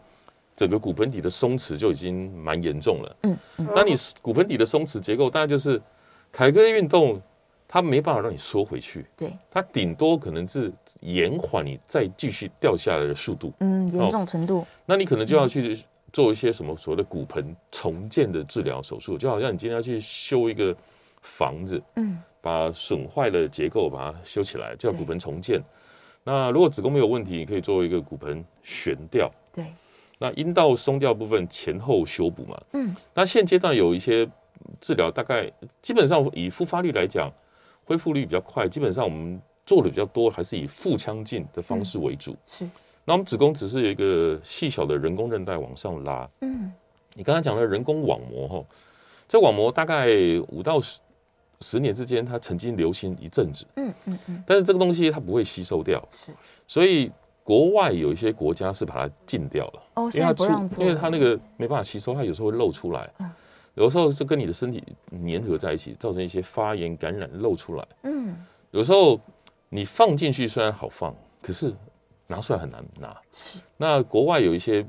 整个骨盆底的松弛就已经蛮严重了。嗯，那你骨盆底的松弛结构，大概就是凯格运动，它没办法让你缩回去。对，它顶多可能是延缓你再继续掉下来的速度。嗯，严重程度。那你可能就要去做一些什么所谓的骨盆重建的治疗手术，就好像你今天要去修一个房子。嗯。把损坏的结构把它修起来，叫骨盆重建。那如果子宫没有问题，你可以做一个骨盆悬吊。对。那阴道松掉部分前后修补嘛。嗯。那现阶段有一些治疗，大概基本上以复发率来讲，恢复率比较快。基本上我们做的比较多，还是以腹腔镜的方式为主。嗯、是。那我们子宫只是有一个细小的人工韧带往上拉。嗯。你刚才讲的人工网膜哈，这网膜大概五到十。十年之间，它曾经流行一阵子，嗯嗯嗯，但是这个东西它不会吸收掉，是，所以国外有一些国家是把它禁掉了，哦，因为它出，因为它那个没办法吸收，它有时候会漏出来，嗯，有时候就跟你的身体粘合在一起，造成一些发炎感染漏出来，嗯，有时候你放进去虽然好放，可是拿出来很难拿，是，那国外有一些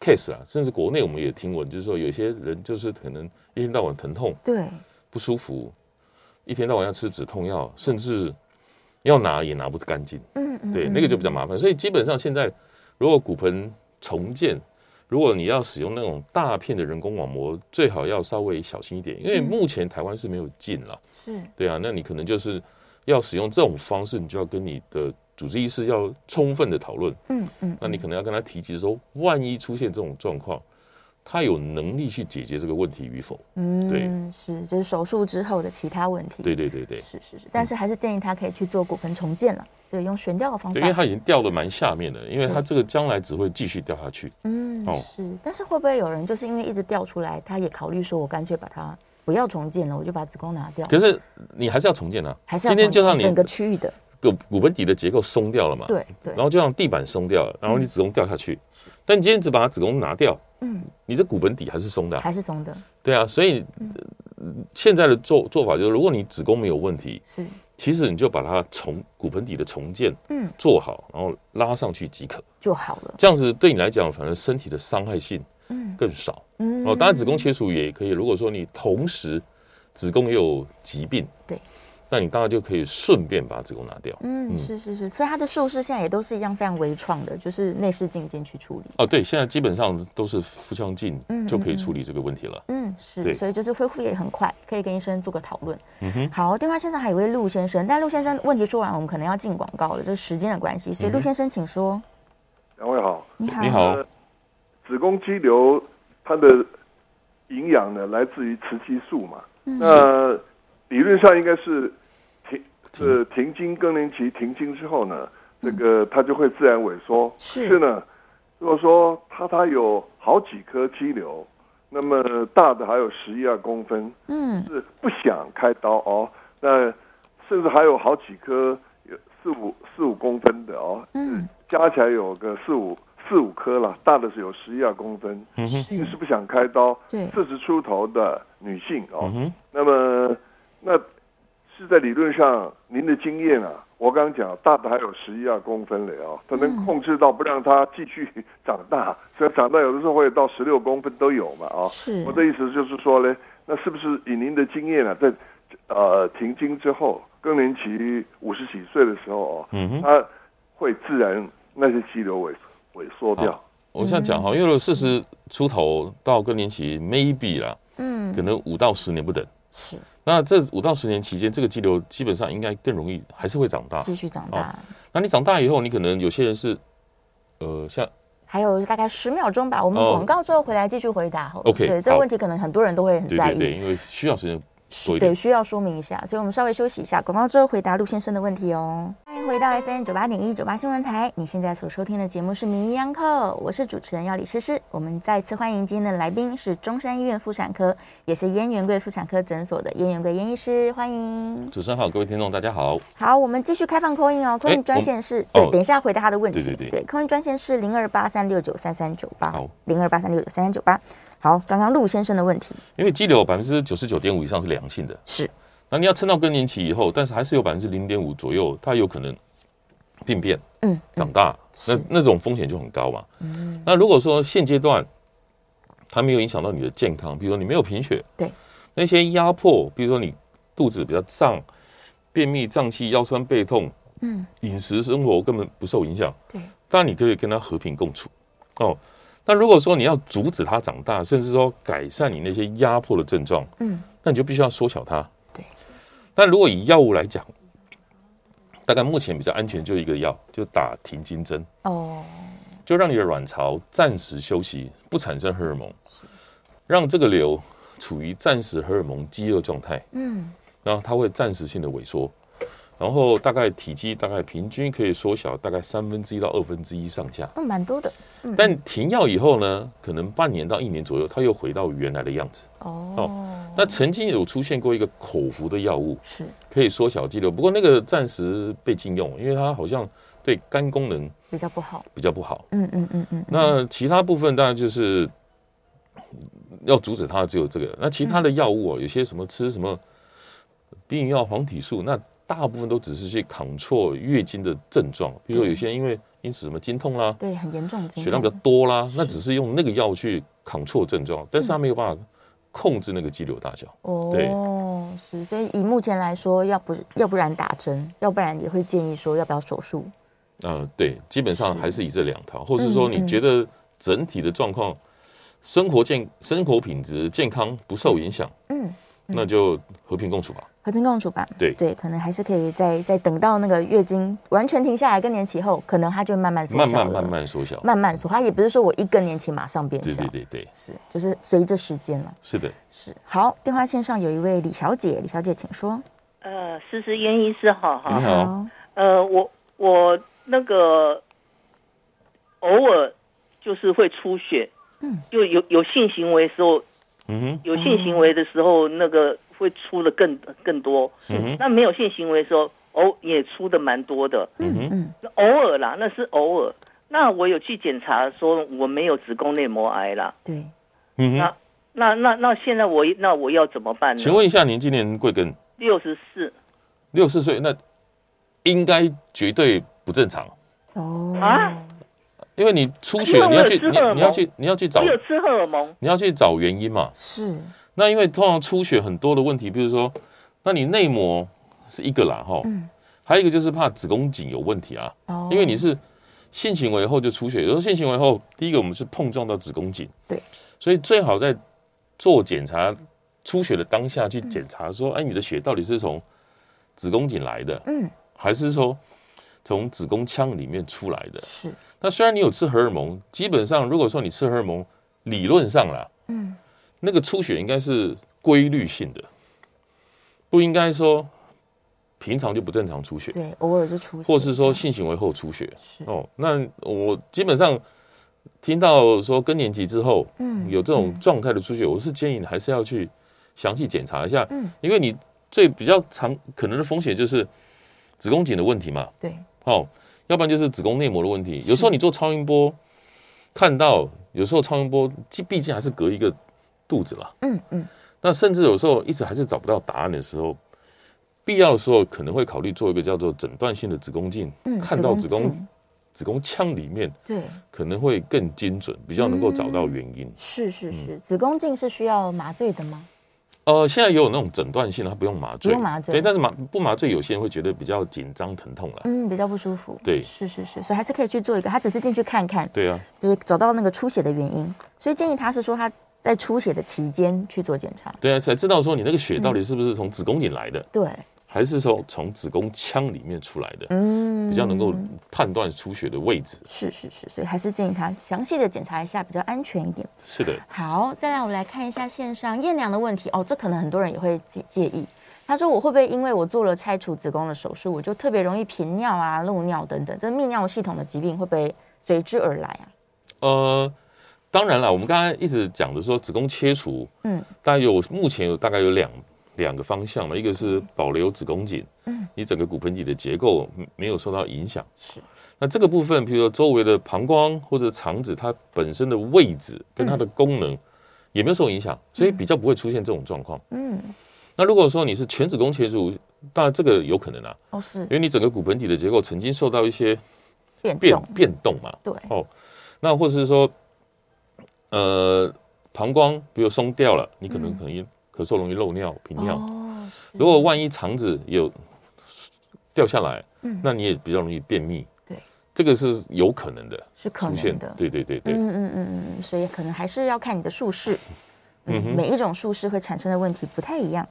case 啊，甚至国内我们也听闻，就是说有些人就是可能一天到晚疼痛，对。不舒服，一天到晚要吃止痛药，甚至要拿也拿不干净。嗯嗯，对，那个就比较麻烦。所以基本上现在，如果骨盆重建，如果你要使用那种大片的人工网膜，最好要稍微小心一点，因为目前台湾是没有进了。是，对啊，那你可能就是要使用这种方式，你就要跟你的主治医师要充分的讨论。嗯嗯，那你可能要跟他提及说，万一出现这种状况。他有能力去解决这个问题与否？嗯，对，
是，就是手术之后的其他问题。
对对对对，
是是是，但是还是建议他可以去做骨盆重建了，对，用悬吊的方法。
因为他已经掉的蛮下面的，因为他这个将来只会继续掉下去。
嗯，是，但是会不会有人就是因为一直掉出来，他也考虑说，我干脆把它不要重建了，我就把子宫拿掉。
可是你还是要重建啊，
还是要今天就让你整个区域的。
骨骨盆底的结构松掉了嘛？对对，然后就让地板松掉了，然后你子宫掉下去。但你今天只把它子宫拿掉，嗯，你这骨盆底还是松的，
还是松的。
对啊，所以现在的做做法就是，如果你子宫没有问题，是，其实你就把它重骨盆底的重建，嗯，做好，然后拉上去即可
就好了。
这样子对你来讲，反正身体的伤害性嗯更少，嗯哦，当然子宫切除也可以。如果说你同时子宫也有疾病，对。那你当然就可以顺便把子宫拿掉。
嗯，是是是，所以它的术式现在也都是一样非常微创的，就是内视镜进去处理。
哦，对，现在基本上都是腹腔镜就可以处理这个问题了。嗯，嗯，是，
所以就是恢复也很快，可以跟医生做个讨论。嗯哼。好，电话线上还有一位陆先生，但陆先生问题说完，我们可能要进广告了，就是时间的关系，所以陆先生请说。
两位好，
你好，
你好。
子宫肌瘤它的营养呢，来自于雌激素嘛？嗯、那理论上应该是。是停。经更年期停经之后呢，这个它就会自然萎缩。是，是呢，如果说它它有好几颗肌瘤，那么大的还有十一二公分，嗯，是不想开刀哦。那甚至还有好几颗有四五四五公分的哦，嗯，加起来有个四五四五颗了，大的是有十一二公分，嗯是不想开刀，对，四十出头的女性哦，嗯、哼。那么那是在理论上，您的经验啊，我刚刚讲大的还有十一二公分了哦，它能控制到不让它继续长大，所以长大有的时候会到十六公分都有嘛啊，哦、是，我的意思就是说呢，那是不是以您的经验啊，在呃停经之后，更年期五十几岁的时候哦，嗯哼，它会自然那些肌瘤萎缩。萎缩掉。
我现在讲哈，因为四十出头到更年期，maybe 啦，嗯，可能五到十年不等。是。那这五到十年期间，这个肌瘤基本上应该更容易，还是会长大，
继续长大。
那你长大以后，你可能有些人是，呃，像
还有大概十秒钟吧，我们广告之后回来继续回答。OK，对，这个问题可能很多人都会很在意，
对，因为需要时间。
对，需要说明一下，所以我们稍微休息一下，广告之后回答陆先生的问题哦。欢迎回到 FM 九八点一九八新闻台，你现在所收听的节目是《名医央叩》，我是主持人要李诗诗。我们再次欢迎今天的来宾是中山医院妇产科，也是燕元贵妇产科诊所的燕元贵燕医师，欢迎。
主持人好，各位听众大家好。
好，我们继续开放 call in 哦，call in 专线是，对，等一下回答他的问题。对对对，call in 专线是零二八三六九三三九八，好，零二八三六九三三九八。好，刚刚陆先生的问题，
因为肌瘤百分之九十九点五以上是良性的，
是。
那你要撑到更年期以后，但是还是有百分之零点五左右，它有可能病变，嗯，长大，嗯、那那种风险就很高嘛。嗯。那如果说现阶段它没有影响到你的健康，比如说你没有贫血，
对，
那些压迫，比如说你肚子比较胀、便秘、胀气、腰酸背痛，嗯，饮食生活根本不受影响，对，当然你可以跟它和平共处，哦。那如果说你要阻止它长大，甚至说改善你那些压迫的症状，嗯，那你就必须要缩小它。
对。
但如果以药物来讲，大概目前比较安全就一个药，就打停经针。哦。就让你的卵巢暂时休息，不产生荷尔蒙，是让这个瘤处于暂时荷尔蒙饥饿状态。嗯。然后它会暂时性的萎缩，然后大概体积大概平均可以缩小大概三分之一到二分之一上下。
那蛮多的。
但停药以后呢，可能半年到一年左右，它又回到原来的样子。哦，哦，那曾经有出现过一个口服的药物，是可以缩小肌瘤，不过那个暂时被禁用，因为它好像对肝功能
比较不好，
比较不好。嗯嗯嗯嗯。那其他部分当然就是要阻止它，只有这个。那其他的药物啊，有些什么吃什么避孕药、黄体素，那大部分都只是去 control 月经的症状，比如说有些人因为。因此，什么经痛啦，
对，很严重，
血量比较多啦，那只是用那个药去抗挫症状，但是他没有办法控制那个肌瘤大小。哦，对，
是，所以以目前来说，要不要不然打针，要不然也会建议说要不要手术。
呃，对，基本上还是以这两套，或者是说你觉得整体的状况，生活健生活品质健康不受影响，嗯，那就和平共处吧。
和平共处吧，
对
对，可能还是可以再再等到那个月经完全停下来，更年期后，可能它就慢慢缩小，
慢慢慢慢缩小，
慢慢缩。它也不是说我一更年期马上变小，
对对对对，
是就是随着时间了。
是的，
是好。电话线上有一位李小姐，李小姐请说。
呃，诗诗燕医师好，
你好。
呃，我我那个偶尔就是会出血，嗯，就有有性行为的时候，嗯哼，有性行为的时候那个。会出的更更多，嗯那没有性行为的时候，偶也出的蛮多的，嗯嗯，偶尔啦，那是偶尔。那我有去检查说我没有子宫内膜癌啦，
对，
嗯那那那那现在我那我要怎么办呢？
请问一下，您今年贵庚？
六十四，
六十岁，那应该绝对不正常。
哦。啊，
因为你出血，你要去你你要去你要去找，
有吃荷尔蒙，
你要去找原因嘛，
是。
那因为通常出血很多的问题，比如说，那你内膜是一个啦，哈，嗯，还有一个就是怕子宫颈有问题啊，哦，因为你是性行为后就出血，有时候性行为后，第一个我们是碰撞到子宫颈，
对，
所以最好在做检查出血的当下去检查，说，哎，你的血到底是从子宫颈来的，嗯，还是说从子宫腔里面出来的？
是。
那虽然你有吃荷尔蒙，基本上如果说你吃荷尔蒙，理论上啦，嗯。那个出血应该是规律性的，不应该说平常就不正常出血。
对，偶尔就出血，
或是说性行为后出血。是哦，那我基本上听到说更年期之后，嗯，有这种状态的出血，嗯、我是建议你还是要去详细检查一下。嗯，因为你最比较常可能的风险就是子宫颈的问题嘛。
对，
哦，要不然就是子宫内膜的问题。有时候你做超音波。看到有时候超音波，毕竟还是隔一个肚子了。
嗯嗯。
那甚至有时候一直还是找不到答案的时候，必要的时候可能会考虑做一个叫做诊断性的子宫镜，嗯，看到子宫子宫腔里面，
对，
可能会更精准，比较能够找到原因。
是是是，子宫镜是需要麻醉的吗？
呃，现在也有那种诊断性的，它不用麻醉，
不用麻醉。
对，但是麻不麻醉，有些人会觉得比较紧张、疼痛了，
嗯，比较不舒服。
对，
是是是，所以还是可以去做一个。他只是进去看看，
对啊，
就是找到那个出血的原因。所以建议他是说他在出血的期间去做检查，
对啊，才知道说你那个血到底是不是从子宫颈来的。
嗯、对。
还是说从子宫腔里面出来的，嗯，比较能够判断出血的位置。
是是是，所以还是建议他详细的检查一下，比较安全一点。
是的。
好，再来我们来看一下线上燕良的问题哦，这可能很多人也会介介意。他说：“我会不会因为我做了拆除子宫的手术，我就特别容易频尿啊、漏尿等等，这泌尿系统的疾病会不会随之而来啊？”
呃，当然了，我们刚才一直讲的说子宫切除，嗯，大概有目前有大概有两。两个方向嘛，一个是保留子宫颈，嗯，你整个骨盆底的结构没有受到影响。
是，
那这个部分，比如说周围的膀胱或者肠子，它本身的位置跟它的功能也没有受影响，所以比较不会出现这种状况。嗯，那如果说你是全子宫切除，当然这个有可能啊。
哦，是，因
为你整个骨盆底的结构曾经受到一些
变变
变动嘛。
对。
哦，那或者是说，呃，膀胱比如松掉了，你可能可能。咳嗽容易漏尿、频尿。哦，如果万一肠子有掉下来，嗯，那你也比较容易便秘。
对，
这个是有可能的，
是可能的。
对对对对。
嗯嗯嗯嗯，所以可能还是要看你的术式。嗯，每一种术式会产生的问题不太一样。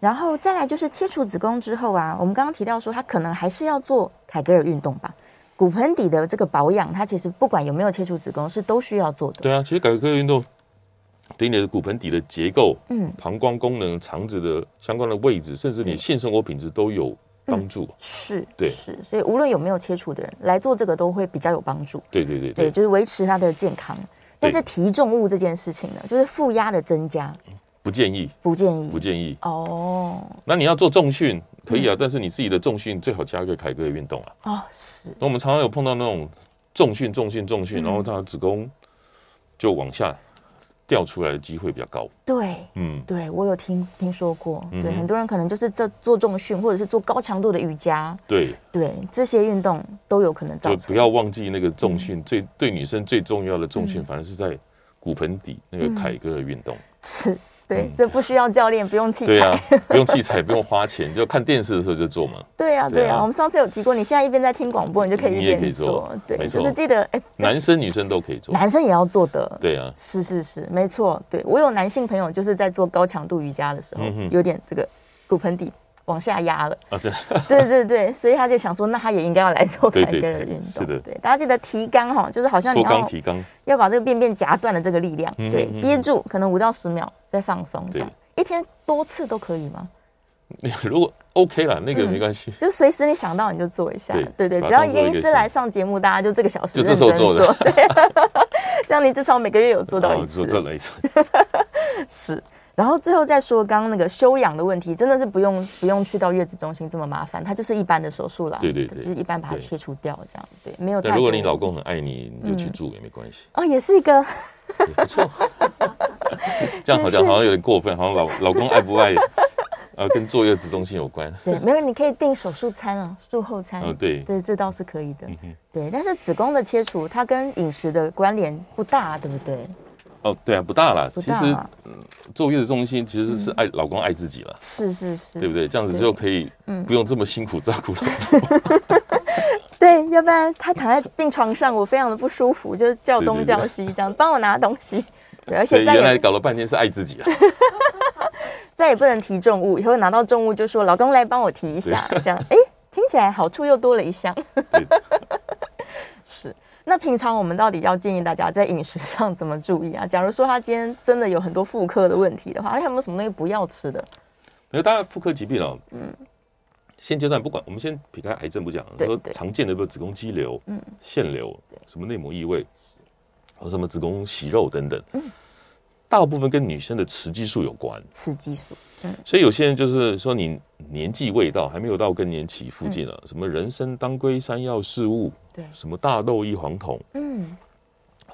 然后再来就是切除子宫之后啊，我们刚刚提到说，它可能还是要做凯格尔运动吧？骨盆底的这个保养，它其实不管有没有切除子宫，是都需要做的。
对啊，其实凯格尔运动。对你的骨盆底的结构、嗯，膀胱功能、肠子的相关的位置，甚至你性生活品质都有帮助。
嗯、是，
对，
是，所以无论有没有切除的人来做这个，都会比较有帮助。
对对对
对，对，就是维持他的健康。但是提重物这件事情呢，就是负压的增加，
不建议，
不建议，
不建议。
哦，
那你要做重训可以啊，嗯、但是你自己的重训最好加一个凯歌的运动啊。
哦，是。
那我们常常有碰到那种重训、重训、重训，然后他的子宫就往下。掉出来的机会比较高。
对，嗯，对我有听听说过，对，很多人可能就是在做重训，或者是做高强度的瑜伽，
对，
对，这些运动都有可能造成。
不要忘记那个重训，最对女生最重要的重训，反而是在骨盆底那个凯歌的运动。
是。对，这不需要教练，不用器材，对
啊，[laughs] 不用器材，不用花钱，就看电视的时候就做嘛。
对啊，对啊，我们上次有提过，你现在一边在听广播，你就可以一边做。对，就是记得，哎，
男生女生都可以做，
男生也要做的。
对啊，
是是是，没错。对，我有男性朋友，就是在做高强度瑜伽的时候，有点这个骨盆底往下压了。啊，对，[laughs] 对对对，所以他就想说，那他也应该要来做凯格尔运动。是的，对，大家记得提肛哈，就是好像你要
提肛，
要把这个便便夹断的这个力量，对，憋住，可能五到十秒再放松，这样。一天多次都可以吗？[laughs]
如果 OK 了，那个没关系，
就随时你想到你就做一下，对对，只要叶医师来上节目，大家就这个小时
就这时候做的，[laughs]
对，这样你至少每个月有做到一次，
做了一次，
是。然后最后再说，刚刚那个休养的问题，真的是不用不用去到月子中心这么麻烦，它就是一般的手术啦，
对对对，
就是一般把它切除掉这样，对，没有。
但如果你老公很爱你，你就去住也没关系。
哦，也是一个
不错。[laughs] 这样好像好像有点过分，好像老老公爱不爱，呃，跟坐月子中心有关。[laughs]
对，没有，你可以订手术餐啊，术后餐。
嗯，对，
对，这倒是可以的。对，但是子宫的切除，它跟饮食的关联不大，对不对？
哦，对啊，不大了。其实，嗯，坐月子中心其实是爱老公爱自己了。
是是是，
对不对？这样子就可以，不用这么辛苦照顾老公。[laughs]
对，要不然他躺在病床上，我非常的不舒服，就叫东叫西，这样帮我拿东西。[laughs] 对，而且原
来搞了半天是爱自己啊，[laughs]
再也不能提重物，以后拿到重物就说老公来帮我提一下，这样哎，听起来好处又多了一项。是，那平常我们到底要建议大家在饮食上怎么注意啊？[laughs] 假如说他今天真的有很多妇科的问题的话，他有没有什么东西不要吃的？
没有，当然妇科疾病哦，嗯，现阶段不管，我们先撇开癌症不讲，说常见的比如子宫肌瘤、嗯，腺瘤，什么内膜异位。或什么子宫息肉等等，嗯，大部分跟女生的雌激素有关。
雌激素，嗯，
所以有些人就是说，你年纪未到，还没有到更年期附近了，什么人参、当归、山药、四物，对，什么大豆异黄酮，嗯，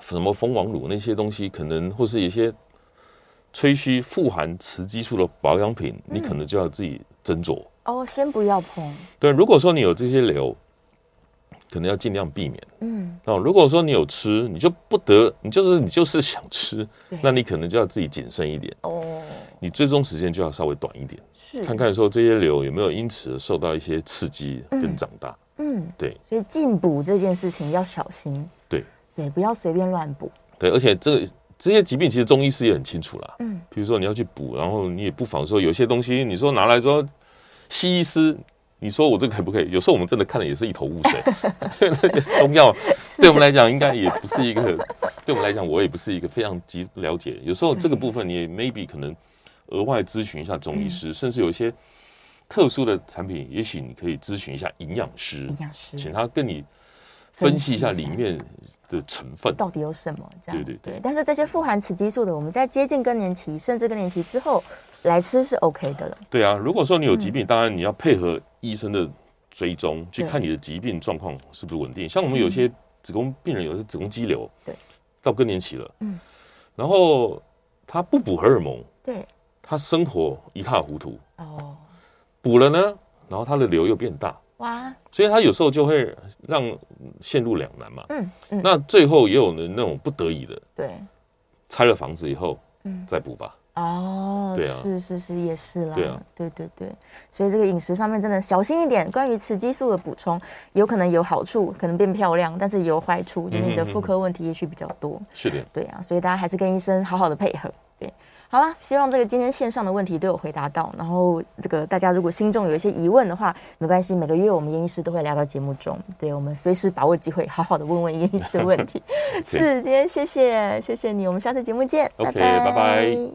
什么蜂王乳那些东西，可能或是一些吹嘘富含雌激素的保养品，嗯、你可能就要自己斟酌。
哦，先不要碰。
对，如果说你有这些瘤，可能要尽量避免。嗯，哦，如果说你有吃，你就不得，你就是你就是想吃，那你可能就要自己谨慎一点。哦。你追踪时间就要稍微短一点，是。看看说这些瘤有没有因此受到一些刺激跟长大。嗯，对，
所以进补这件事情要小心。
对
对，不要随便乱补。
对，而且这这些疾病其实中医师也很清楚啦。嗯，比如说你要去补，然后你也不妨说有些东西，你说拿来说西医师。你说我这个可不可以？有时候我们真的看的也是一头雾水。[laughs] 那个中药 [laughs] 对我们来讲，应该也不是一个，对我们来讲，我也不是一个非常极了解。有时候这个部分，你也 maybe 可能额外咨询一下中医师，甚至有一些特殊的产品，也许你可以咨询一下营养师，营养师，请他跟你分析一下里面的成分。
到底有什么。这样
对对对。
但是这些富含雌激素的，我们在接近更年期，甚至更年期之后来吃是 OK 的了。
对啊，如果说你有疾病，当然你要配合。医生的追踪去看你的疾病状况是不是稳定，像我们有些子宫病人，有些子宫肌瘤，对，到更年期了，嗯，然后他不补荷尔蒙，对，他生活一塌糊涂，哦，补了呢，然后它的瘤又变大，哇，所以它有时候就会让陷入两难嘛，嗯嗯，那最后也有人那种不得已的，对，拆了房子以后，嗯，再补吧。
哦，对啊，是是是，也是啦。对啊，对对对，所以这个饮食上面真的小心一点。关于雌激素的补充，有可能有好处，可能变漂亮，但是也有坏处，就是你的妇科问题也许比较多。
是的，
对啊，所以大家还是跟医生好好的配合。对，好啦，希望这个今天线上的问题都有回答到。然后这个大家如果心中有一些疑问的话，没关系，每个月我们颜医师都会聊到节目中。对，我们随时把握机会，好好的问问颜医师的问题。[laughs] 是，今天谢谢谢谢你，我们下次节目见，
拜拜拜拜。